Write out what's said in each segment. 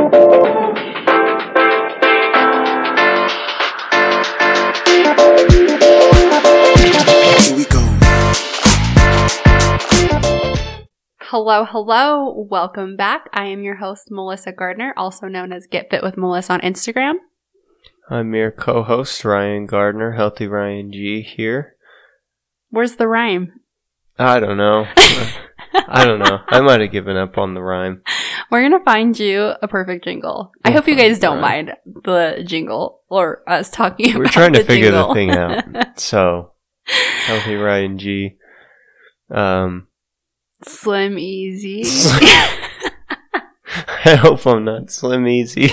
Here we go. Hello, hello. Welcome back. I am your host, Melissa Gardner, also known as Get Fit with Melissa on Instagram. I'm your co-host Ryan Gardner, Healthy Ryan G here. Where's the rhyme? I don't know. I don't know. I might have given up on the rhyme. We're going to find you a perfect jingle. I We'll hope you guys don't rhyme. mind the jingle or us talking We're trying to the figure the thing out. So, Healthy Ryan G. Um, Slim Easy. I hope I'm not Slim Easy.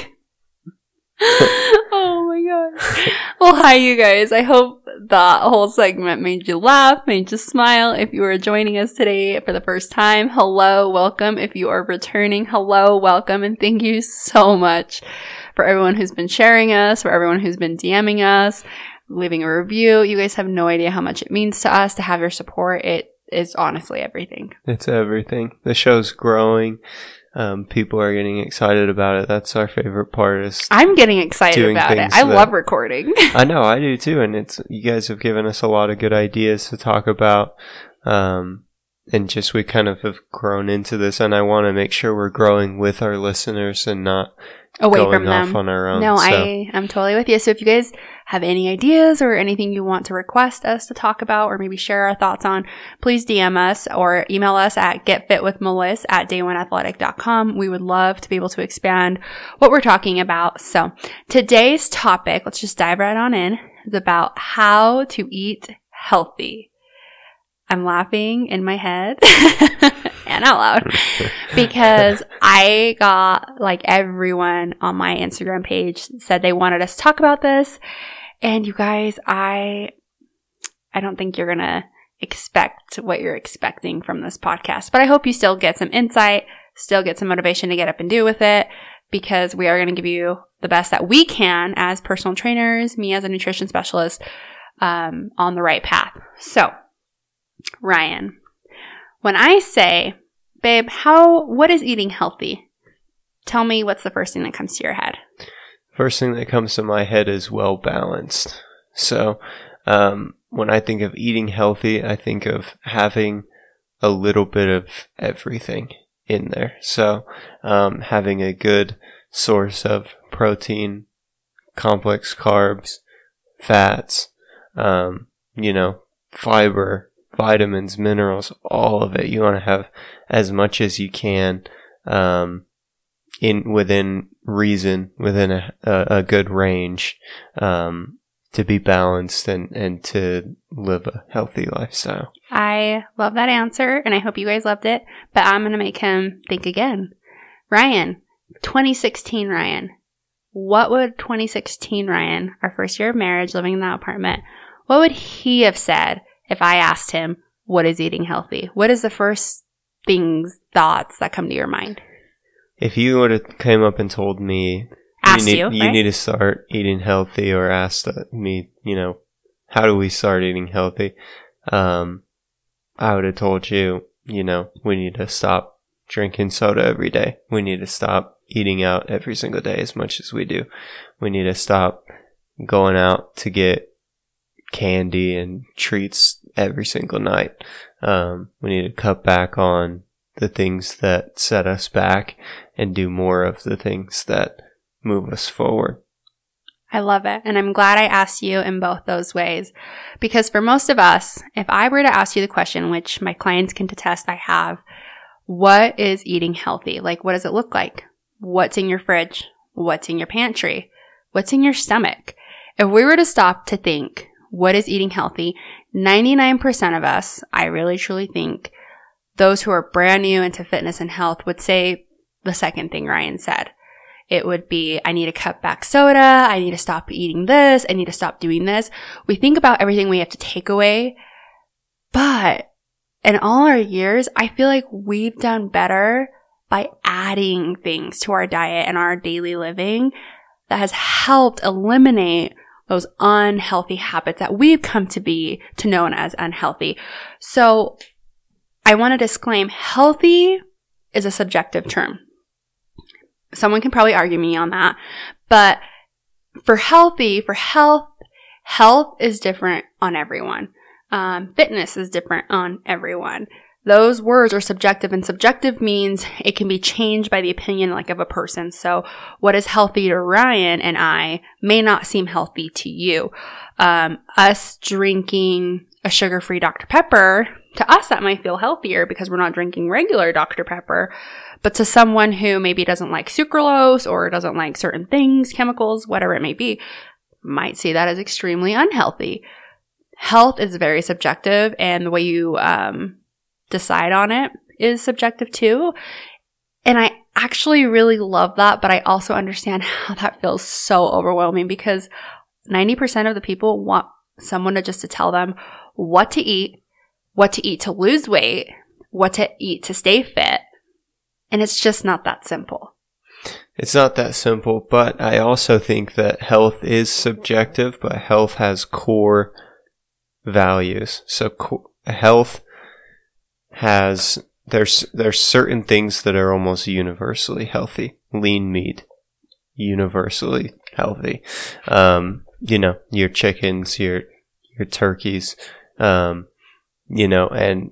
oh my god. Well, hi, you guys. I hope that whole segment made you laugh, made you smile. If you are joining us today for the first time, hello, welcome. If you are returning, hello, welcome, and thank you so much for everyone who's been sharing us, for everyone who's been DMing us, leaving a review. You guys have no idea how much it means to us to have your support. It is honestly everything. It's everything. The show's growing. Um, people are getting excited about it. That's our favorite part. Is I'm getting excited about it. I that- love recording. I know I do too, and it's you guys have given us a lot of good ideas to talk about, um, and just we kind of have grown into this, and I want to make sure we're growing with our listeners and not Away from them. on our own. No, so. I I'm totally with you. So if you guys have any ideas or anything you want to request us to talk about or maybe share our thoughts on, please DM us or email us at getfitwithmeliss at dayoneathletic.com. We would love to be able to expand what we're talking about. So today's topic, let's just dive right on in, is about how to eat healthy. I'm laughing in my head and out loud because I got like everyone on my Instagram page said they wanted us to talk about this. And you guys, I, I don't think you're going to expect what you're expecting from this podcast, but I hope you still get some insight, still get some motivation to get up and do with it because we are going to give you the best that we can as personal trainers, me as a nutrition specialist, um, on the right path. So, Ryan, when I say, babe, how, what is eating healthy? Tell me what's the first thing that comes to your head. First thing that comes to my head is well balanced. So, um, when I think of eating healthy, I think of having a little bit of everything in there. So, um, having a good source of protein, complex carbs, fats, um, you know, fiber, vitamins, minerals, all of it. You want to have as much as you can, um, in within reason, within a, a, a good range, um, to be balanced and, and to live a healthy lifestyle. I love that answer and I hope you guys loved it, but I'm to make him think again. Ryan, 2016 Ryan. What would 2016 Ryan, our first year of marriage, living in that apartment, what would he have said if I asked him, what is eating healthy? What is the first things, thoughts that come to your mind? If you would have came up and told me Asked you you, need, right? need to start eating healthy, or asked me, you know, how do we start eating healthy? Um, I would have told you, you know, we need to stop drinking soda every day. We need to stop eating out every single day as much as we do. We need to stop going out to get candy and treats every single night. Um, we need to cut back on the things that set us back and do more of the things that move us forward. I love it. And I'm glad I asked you in both those ways. Because for most of us, if I were to ask you the question, which my clients can attest I have, what is eating healthy? Like, what does it look like? What's in your fridge? What's in your pantry? What's in your stomach? If we were to stop to think, what is eating healthy? 99% of us, I really truly think, those who are brand new into fitness and health would say the second thing Ryan said. It would be, I need to cut back soda. I need to stop eating this. I need to stop doing this. We think about everything we have to take away. But in all our years, I feel like we've done better by adding things to our diet and our daily living that has helped eliminate those unhealthy habits that we've come to be to known as unhealthy. So I want to disclaim healthy is a subjective term. someone can probably argue me on that. But for healthy, for health, health is different on everyone. Um, fitness is different on everyone. Those words are subjective and subjective means it can be changed by the opinion like of a person. So what is healthy to Ryan and I may not seem healthy to you. Um, us drinking a sugar-free Dr. Pepper, to us that might feel healthier because we're not drinking regular Dr. Pepper. But to someone who maybe doesn't like sucralose or doesn't like certain things, chemicals, whatever it may be, might see that as extremely unhealthy. Health is very subjective and the way you um, decide on it is subjective too. And I actually really love that, but I also understand how that feels so overwhelming because 90% of the people want someone to just to tell them what to eat, what to eat to lose weight, what to eat to stay fit. And it's just not that simple. It's not that simple, but I also think that health is subjective, but health has core values. So co- health has there's there's certain things that are almost universally healthy. Lean meat, universally healthy. Um, you know, your chickens, your your turkeys, um, you know, and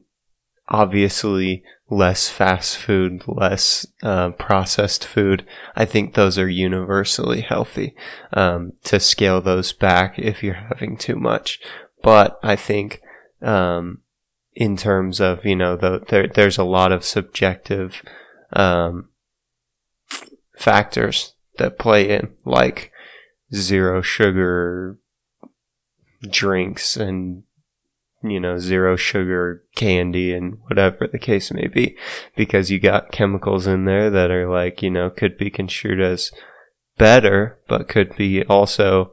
obviously less fast food, less uh, processed food. I think those are universally healthy. Um, to scale those back if you're having too much, but I think um, in terms of you know the, there, there's a lot of subjective um, factors that play in, like zero sugar drinks and you know, zero sugar candy and whatever the case may be, because you got chemicals in there that are like, you know, could be construed as better, but could be also,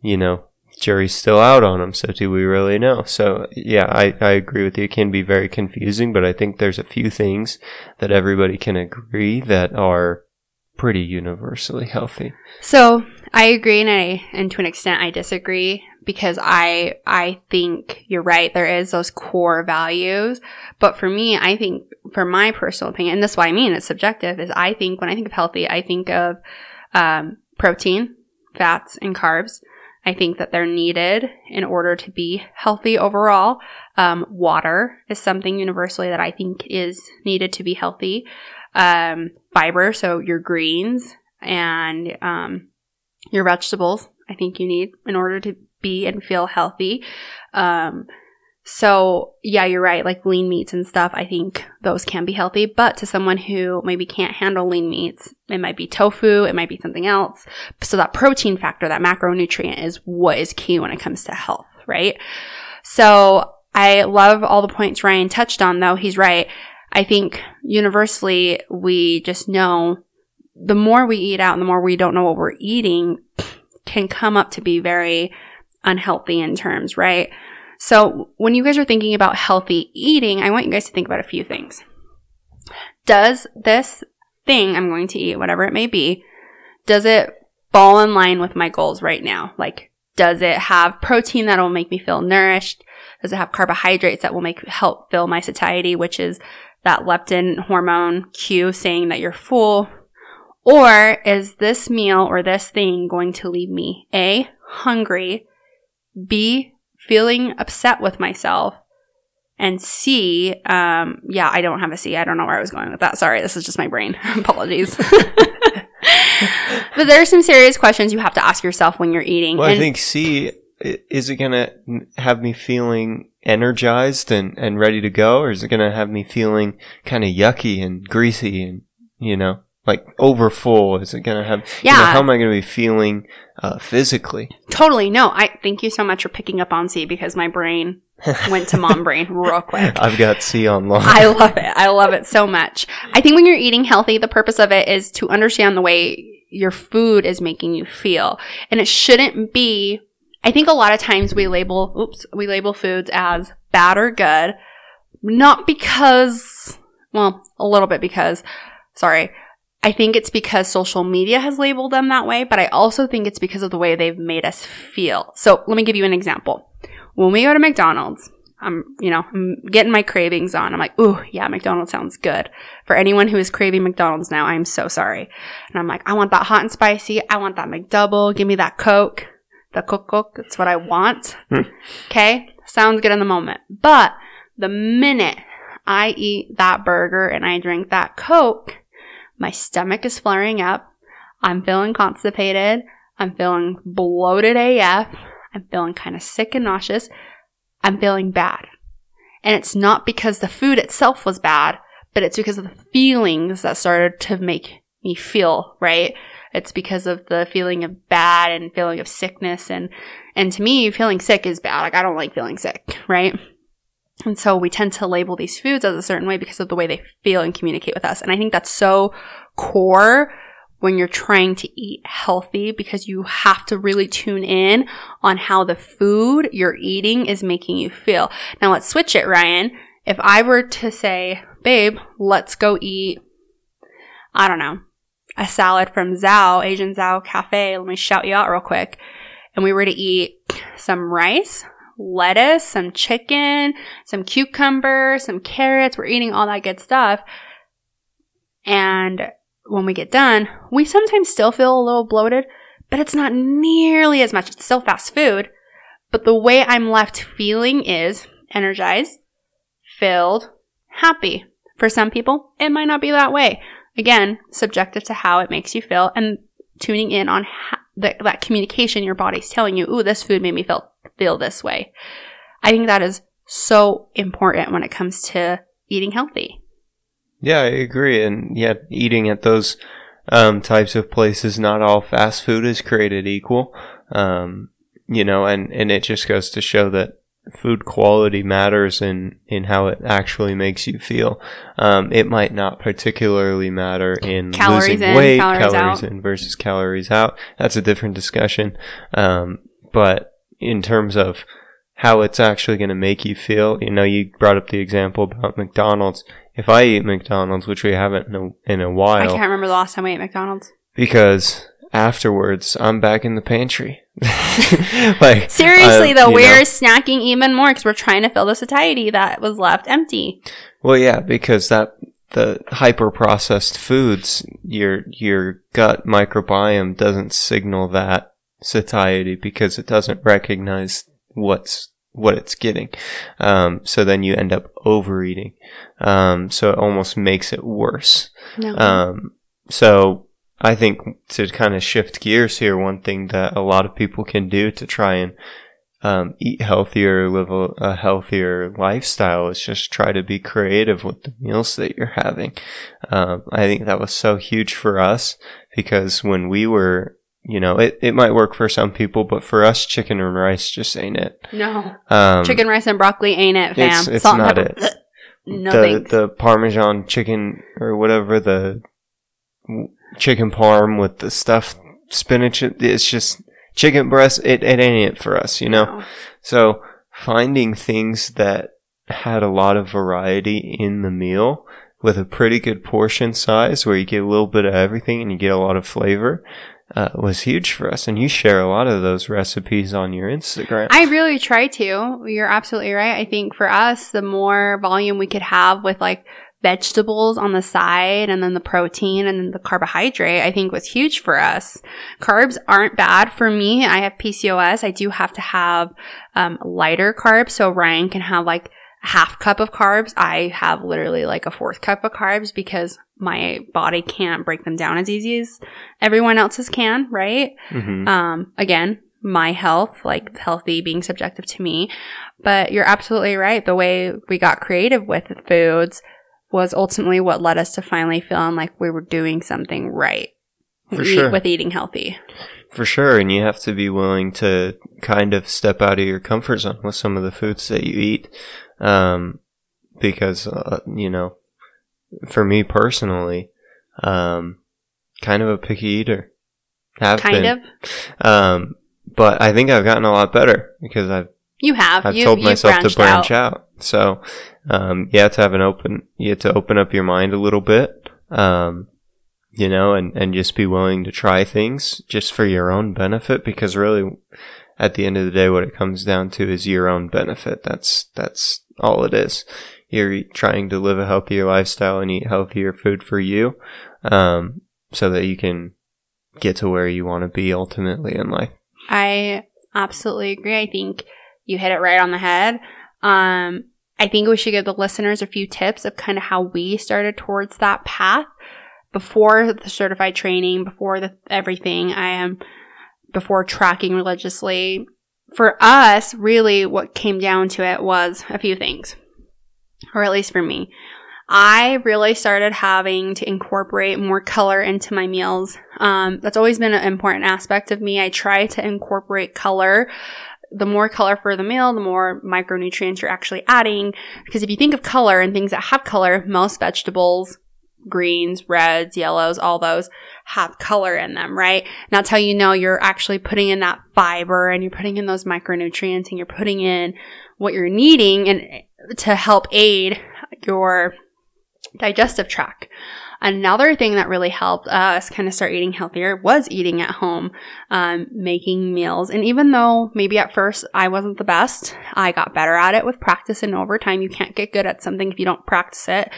you know, jury's still out on them. So do we really know? So yeah, I, I agree with you. It can be very confusing, but I think there's a few things that everybody can agree that are pretty universally healthy. So I agree and I, and to an extent I disagree because I, I think you're right. There is those core values. But for me, I think for my personal opinion, and that's what I mean, it's subjective, is I think when I think of healthy, I think of, um, protein, fats, and carbs. I think that they're needed in order to be healthy overall. Um, water is something universally that I think is needed to be healthy. Um, fiber, so your greens and um, your vegetables, I think you need in order to be and feel healthy. Um, so yeah, you're right. Like lean meats and stuff, I think those can be healthy. But to someone who maybe can't handle lean meats, it might be tofu, it might be something else. So that protein factor, that macronutrient is what is key when it comes to health, right? So I love all the points Ryan touched on though. He's right. I think universally we just know the more we eat out and the more we don't know what we're eating can come up to be very unhealthy in terms, right? So when you guys are thinking about healthy eating, I want you guys to think about a few things. Does this thing I'm going to eat, whatever it may be, does it fall in line with my goals right now? Like, does it have protein that will make me feel nourished? Does it have carbohydrates that will make help fill my satiety, which is that leptin hormone cue saying that you're full? Or is this meal or this thing going to leave me A, hungry, B, feeling upset with myself, and C, um, yeah, I don't have a C. I don't know where I was going with that. Sorry, this is just my brain. Apologies. but there are some serious questions you have to ask yourself when you're eating. Well, and I think C is it going to have me feeling energized and, and ready to go, or is it going to have me feeling kind of yucky and greasy and, you know, like over full? Is it going to have, yeah. You know, how am I going to be feeling uh, physically? Totally. No, I thank you so much for picking up on C because my brain went to mom brain real quick. I've got C on long. I love it. I love it so much. I think when you're eating healthy, the purpose of it is to understand the way your food is making you feel. And it shouldn't be I think a lot of times we label, oops, we label foods as bad or good, not because, well, a little bit because, sorry, I think it's because social media has labeled them that way, but I also think it's because of the way they've made us feel. So let me give you an example. When we go to McDonald's I'm, you know, I'm getting my cravings on. I'm like, ooh, yeah, McDonald's sounds good. For anyone who is craving McDonald's now, I'm so sorry. And I'm like, I want that hot and spicy. I want that McDouble. Give me that Coke. The Coke Coke. That's what I want. Hmm. okay. Sounds good in the moment. But the minute I eat that burger and I drink that Coke, my stomach is flaring up. I'm feeling constipated. I'm feeling bloated AF. I'm feeling kind of sick and nauseous. I'm feeling bad. And it's not because the food itself was bad, but it's because of the feelings that started to make me feel, right? It's because of the feeling of bad and feeling of sickness and and to me feeling sick is bad. Like I don't like feeling sick, right? And so we tend to label these foods as a certain way because of the way they feel and communicate with us. And I think that's so core when you're trying to eat healthy because you have to really tune in on how the food you're eating is making you feel. Now let's switch it, Ryan. If I were to say, babe, let's go eat, I don't know, a salad from Zao, Asian Zao Cafe, let me shout you out real quick. And we were to eat some rice, lettuce, some chicken, some cucumber, some carrots. We're eating all that good stuff. And when we get done, we sometimes still feel a little bloated, but it's not nearly as much. It's still fast food. But the way I'm left feeling is energized, filled, happy. For some people, it might not be that way. Again, subjective to how it makes you feel and tuning in on the, that communication your body's telling you, ooh, this food made me feel, feel this way. I think that is so important when it comes to eating healthy. Yeah, I agree. And yet, eating at those um, types of places, not all fast food is created equal. Um, you know, and, and it just goes to show that food quality matters in, in how it actually makes you feel. Um, it might not particularly matter in Calories losing in, weight, calories calories in versus calories out. That's a different discussion. Um, but in terms of how it's actually going to make you feel, you know, you brought up the example about McDonald's. If I eat McDonald's, which we haven't in a, in a while, I can't remember the last time I ate McDonald's. because afterwards I'm back in the pantry. like Seriously, though, we're know. snacking even more because we're trying to fill the satiety that was left empty. Well, yeah, because that the hyper processed foods, your your gut microbiome doesn't signal that satiety because it doesn't recognize what's what it's getting. Um, so then you end up overeating. Um, so it almost makes it worse. No. Um, so I think to kind of shift gears here, one thing that a lot of people can do to try and um, eat healthier, live a, a healthier lifestyle is just try to be creative with the meals that you're having. Um, I think that was so huge for us because when we were, you know, it, it might work for some people, but for us, chicken and rice just ain't it. no. Um, Chicken, rice, and broccoli ain't it, fam. it's- it's Salt not and pepper. No the thanks. the Parmesan chicken or whatever the chicken parm with the stuffed spinach. It's just chicken breast. It it ain't it for us, you know. No. So finding things that had a lot of variety in the meal with a pretty good portion size, where you get a little bit of everything and you get a lot of flavor. Uh, was huge for us, and you share a lot of those recipes on your Instagram. I really try to. You're absolutely right. I think for us, the more volume we could have with like vegetables on the side and then the protein and then the carbohydrate, I think was huge for us. Carbs aren't bad for me. I have PCOS. I do have to have um, lighter carbs. So Ryan can have like half cup of carbs. I have literally like a fourth cup of carbs because my body can't break them down as easy as everyone else's can, right? hmm Um, again, my health, like healthy being subjective to me. But you're absolutely right. The way we got creative with the foods was ultimately what led us to finally feeling like we were doing something right For Eat- sure. with eating healthy. For sure, and you have to be willing to kind of step out of your comfort zone with some of the foods that you eat, um, because uh, you know, for me personally, um, kind of a picky eater. Have Kind been. of. Um, but I think I've gotten a lot better because I've You have. I've you, told myself to branch out. out. So, um, you have to have an open, you have to open up your mind a little bit, um, you know, and, and just be willing to try things just for your own benefit because really, at the end of the day, what it comes down to is your own benefit. That's, that's all it is. You're trying to live a healthier lifestyle and eat healthier food for you, um, so that you can get to where you want to be ultimately in life. I absolutely agree. I think you hit it right on the head. Um, I think we should give the listeners a few tips of kind of how we started towards that path before the certified training, before the everything. I am before tracking religiously. For us, really what came down to it was a few things. Or at least for me. I really started having to incorporate more color into my meals. Um, that's always been an important aspect of me. I try to incorporate color. The more color for the meal, the more micronutrients you're actually adding. Because if you think of color and things that have color, most vegetables, greens, reds, yellows, all those have color in them, right? And that's how you know you're actually putting in that fiber and you're putting in those micronutrients and you're putting in what you're needing and to help aid your digestive tract. Another thing that really helped us kind of start eating healthier was eating at home, um, making meals. And even though maybe at first I wasn't the best, I got better at it with practice and over time. You can't get good at something if you don't practice it.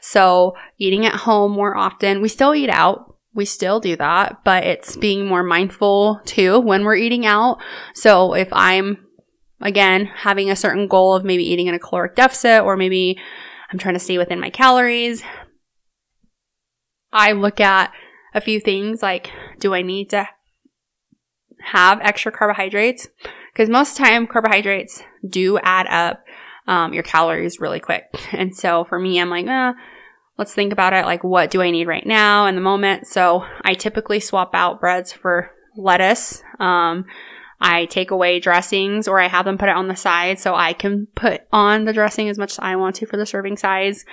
So eating at home more often. We still eat out. We still do that, but it's being more mindful too when we're eating out. So if I'm again having a certain goal of maybe eating in a caloric deficit or maybe I'm trying to stay within my calories. I look at a few things like, do I need to have extra carbohydrates? Because most time carbohydrates do add up um, your calories really quick. And so for me, I'm like, eh, let's think about it. Like, what do I need right now in the moment? So I typically swap out breads for lettuce. Um, I take away dressings or I have them put it on the side so I can put on the dressing as much as I want to for the serving size.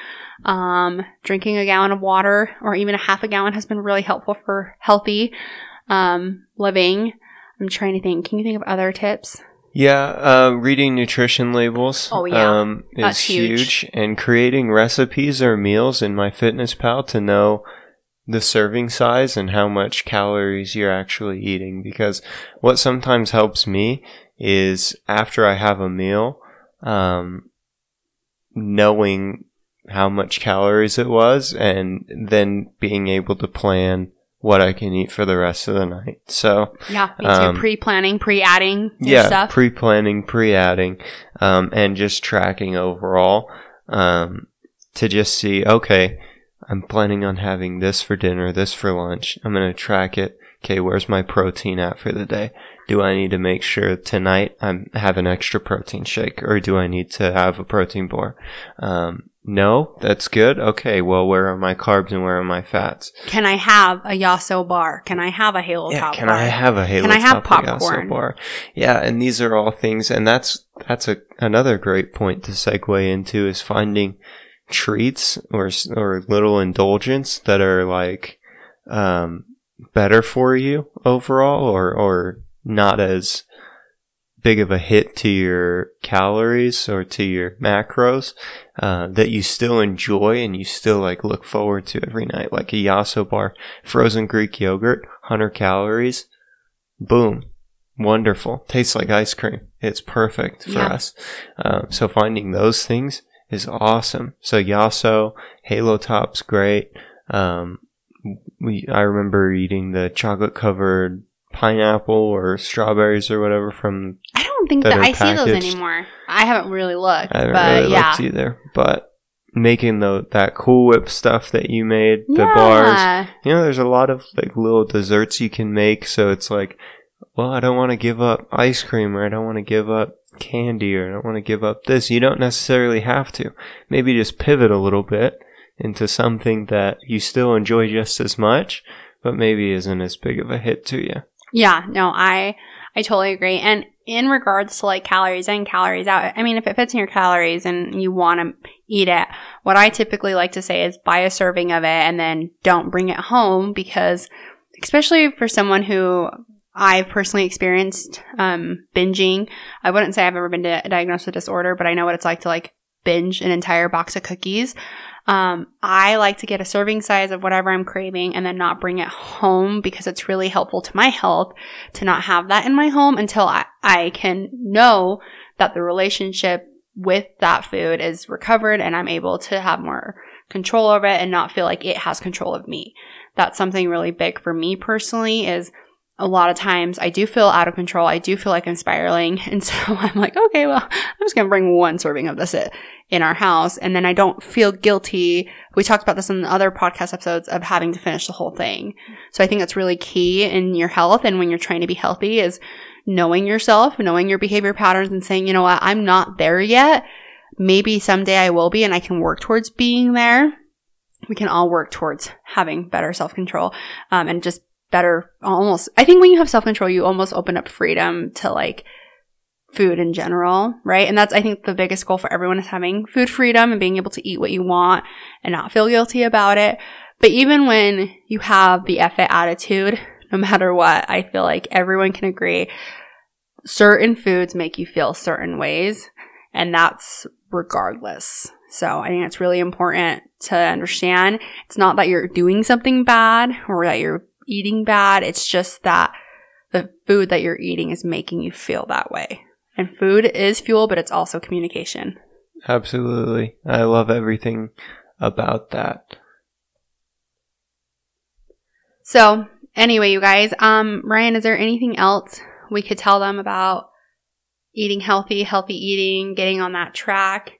Um, drinking a gallon of water or even a half a gallon has been really helpful for healthy um, living. I'm trying to think. Can you think of other tips? Yeah, uh, reading nutrition labels oh, yeah. um, is That's huge. huge. And creating recipes or meals in MyFitnessPal to know the serving size and how much calories you're actually eating. Because what sometimes helps me is after I have a meal, um, knowing how much calories it was and then being able to plan what I can eat for the rest of the night. So yeah, means um, pre-planning, pre-adding yeah, stuff. pre-planning, pre-adding, um, and just tracking overall um, to just see okay I'm planning on having this for dinner, this for lunch. I'm going to track it. Okay, where's my protein at for the day? Do I need to make sure tonight I'm have an extra protein shake or do I need to have a protein bar? Um, no, that's good. Okay, well, where are my carbs and where are my fats? Can I have a Yasso bar? Can I have a Halo yeah, Top can bar? I have a Halo Can I have popcorn? Bar? Yeah, and these are all things, and that's that's a another great point to segue into is finding treats or or little indulgence that are like um, better for you overall, or or not as big of a hit to your calories or to your macros uh, that you still enjoy and you still like look forward to every night, like a Yasso bar, frozen Greek yogurt, 100 calories, boom, wonderful, tastes like ice cream. It's perfect for Yeah. us. Um, so finding those things is awesome. So Yasso, Halo Top's great. Um, we I remember eating the chocolate covered pineapple or strawberries or whatever from I don't think that that I see those anymore. I haven't really looked, I haven't but really yeah. looked either. But making the that Cool Whip stuff that you made, the bars, Yeah. you know, there's a lot of like little desserts you can make. So it's like, well, I don't want to give up ice cream or I don't want to give up candy or I don't want to give up this. You don't necessarily have to. Maybe just pivot a little bit into something that you still enjoy just as much, but maybe isn't as big of a hit to you. Yeah, no, I I totally agree. And in regards to like calories in, calories out, I mean, if it fits in your calories and you want to eat it, what I typically like to say is buy a serving of it and then don't bring it home because, especially for someone who I've personally experienced um, binging. I wouldn't say I've ever been di- diagnosed with disorder, but I know what it's like to like binge an entire box of cookies. Um, I like to get a serving size of whatever I'm craving and then not bring it home because it's really helpful to my health to not have that in my home until I, I can know that the relationship with that food is recovered and I'm able to have more control over it and not feel like it has control of me. That's something really big for me personally is a lot of times I do feel out of control. I do feel like I'm spiraling. And so I'm like, okay, well, I'm just going to bring one serving of this in our house. And then I don't feel guilty. We talked about this in the other podcast episodes of having to finish the whole thing. So I think that's really key in your health. And when you're trying to be healthy is knowing yourself, knowing your behavior patterns and saying, you know what, I'm not there yet. Maybe someday I will be and I can work towards being there. We can all work towards having better self control um, and just better almost i think when you have self-control you almost open up freedom to like food in general right and that's i think the biggest goal for everyone is having food freedom and being able to eat what you want and not feel guilty about it but even when you have the effort attitude no matter what i feel like everyone can agree certain foods make you feel certain ways and that's regardless so I think it's really important to understand. It's not that you're doing something bad or that you're eating bad. It's just that the food that you're eating is making you feel that way. And food is fuel, but it's also communication. Absolutely. I love everything about that. So, anyway, you guys, um, Ryan, is there anything else we could tell them about eating healthy, healthy eating, getting on that track?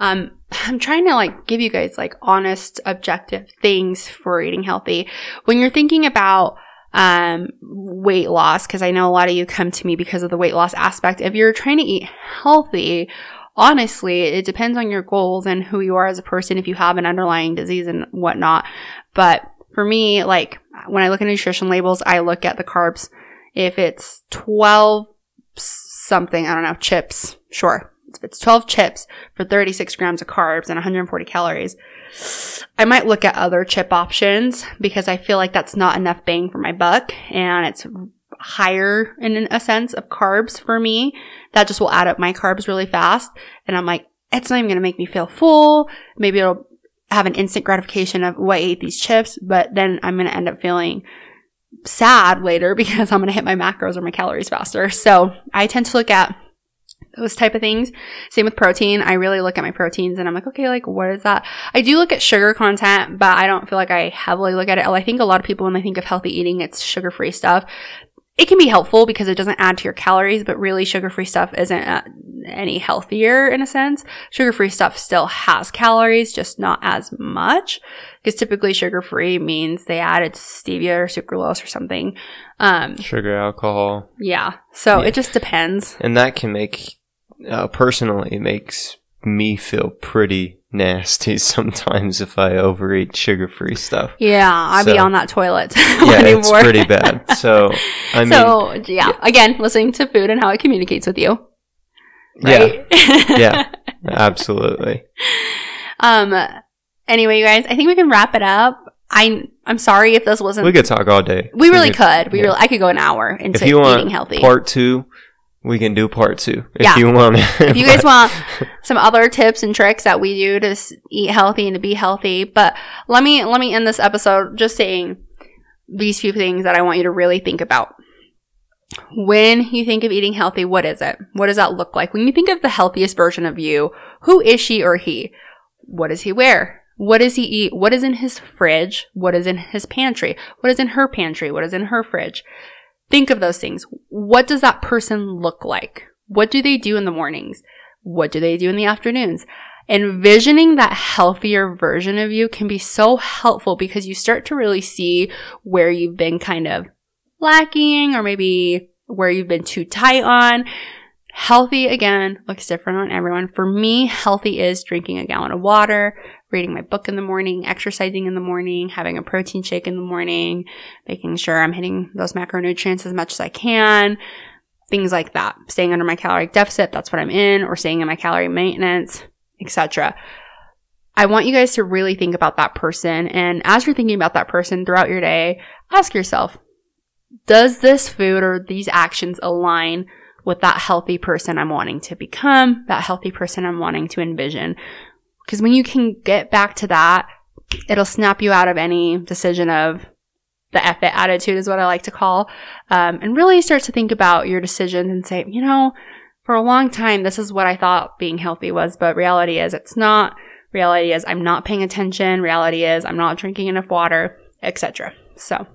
Um, I'm trying to like give you guys like honest, objective things for eating healthy. When you're thinking about um, weight loss, because I know a lot of you come to me because of the weight loss aspect. If you're trying to eat healthy, honestly, it depends on your goals and who you are as a person, if you have an underlying disease and whatnot. But for me, like when I look at nutrition labels, I look at the carbs. If it's 12 something, I don't know, chips, sure, it's 12 chips for 36 grams of carbs and 140 calories, I might look at other chip options because I feel like that's not enough bang for my buck and it's higher in a sense of carbs for me. That just will add up my carbs really fast. And I'm like, it's not even going to make me feel full. Maybe it'll have an instant gratification of, what I ate these chips, but then I'm going to end up feeling sad later because I'm going to hit my macros or my calories faster. So I tend to look at those type of things. Same with protein. I really look at my proteins and I'm like, okay, like what is that? I do look at sugar content, but I don't feel like I heavily look at it. I think a lot of people when they think of healthy eating, it's sugar free stuff. It can be helpful because it doesn't add to your calories, but really sugar free stuff isn't uh, any healthier in a sense. Sugar free stuff still has calories, just not as much. Because typically sugar free means they added stevia or sucralose or something. Um, sugar, alcohol. Yeah. So yeah. it just depends. And that can make uh, personally makes me feel pretty nasty sometimes if I overeat sugar free stuff. Yeah, I'd so, be on that toilet. yeah, it's pretty bad. So I mean, so yeah, yeah, again, listening to food and how it communicates with you. Right? Yeah, yeah, absolutely. Um. Anyway, you guys, I think we can wrap it up. I I'm sorry if this wasn't. We could talk all day. We really we could. could. We yeah. really. I could go an hour into if you want eating healthy. Part two we can do part two if yeah. you want. if you guys want some other tips and tricks that we do to eat healthy and to be healthy, but let me let me end this episode just saying these few things that I want you to really think about. When you think of eating healthy, what is it? What does that look like? When you think of the healthiest version of you, who is she or he? What does he wear? What does he eat? What is in his fridge? What is in his pantry? What is in her pantry? What is in her fridge? Think of those things. What does that person look like? What do they do in the mornings? What do they do in the afternoons? Envisioning that healthier version of you can be so helpful because you start to really see where you've been kind of lacking or maybe where you've been too tight on. Healthy again looks different on everyone. For me, healthy is drinking a gallon of water, reading my book in the morning, exercising in the morning, having a protein shake in the morning, making sure I'm hitting those macronutrients as much as I can, things like that. Staying under my caloric deficit, that's what I'm in, or staying in my calorie maintenance, etc. I want you guys to really think about that person. And as you're thinking about that person throughout your day, ask yourself, does this food or these actions align with that healthy person I'm wanting to become, that healthy person I'm wanting to envision? Because when you can get back to that, it'll snap you out of any decision of the F it attitude is what I like to call, um, and really start to think about your decisions and say, you know, for a long time, this is what I thought being healthy was, but reality is it's not. Reality is I'm not paying attention. Reality is I'm not drinking enough water, etc. So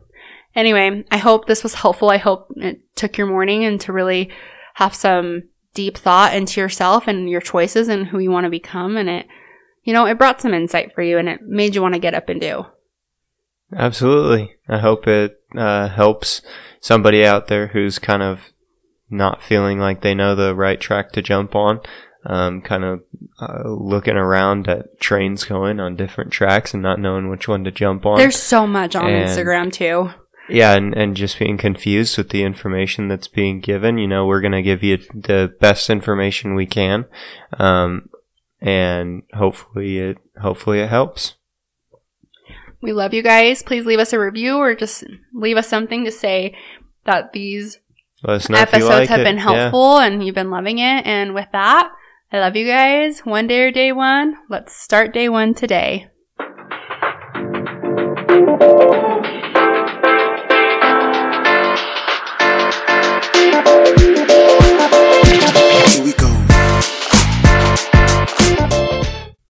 anyway, I hope this was helpful. I hope it took your morning and to really have some deep thought into yourself and your choices and who you want to become. And it, you know, it brought some insight for you and it made you want to get up and do. Absolutely. I hope it uh, helps somebody out there who's kind of not feeling like they know the right track to jump on. Um, kind of uh, looking around at trains going on different tracks and not knowing which one to jump on. There's so much on And- Instagram too. Yeah, and, and just being confused with the information that's being given. You know, we're going to give you the best information we can. Um, and hopefully it, hopefully it helps. We love you guys. Please leave us a review or just leave us something to say that these Let us know if you episodes like have it. been Yeah. helpful and you've been loving it. And with that, I love you guys. One day or day one. Let's start day one today.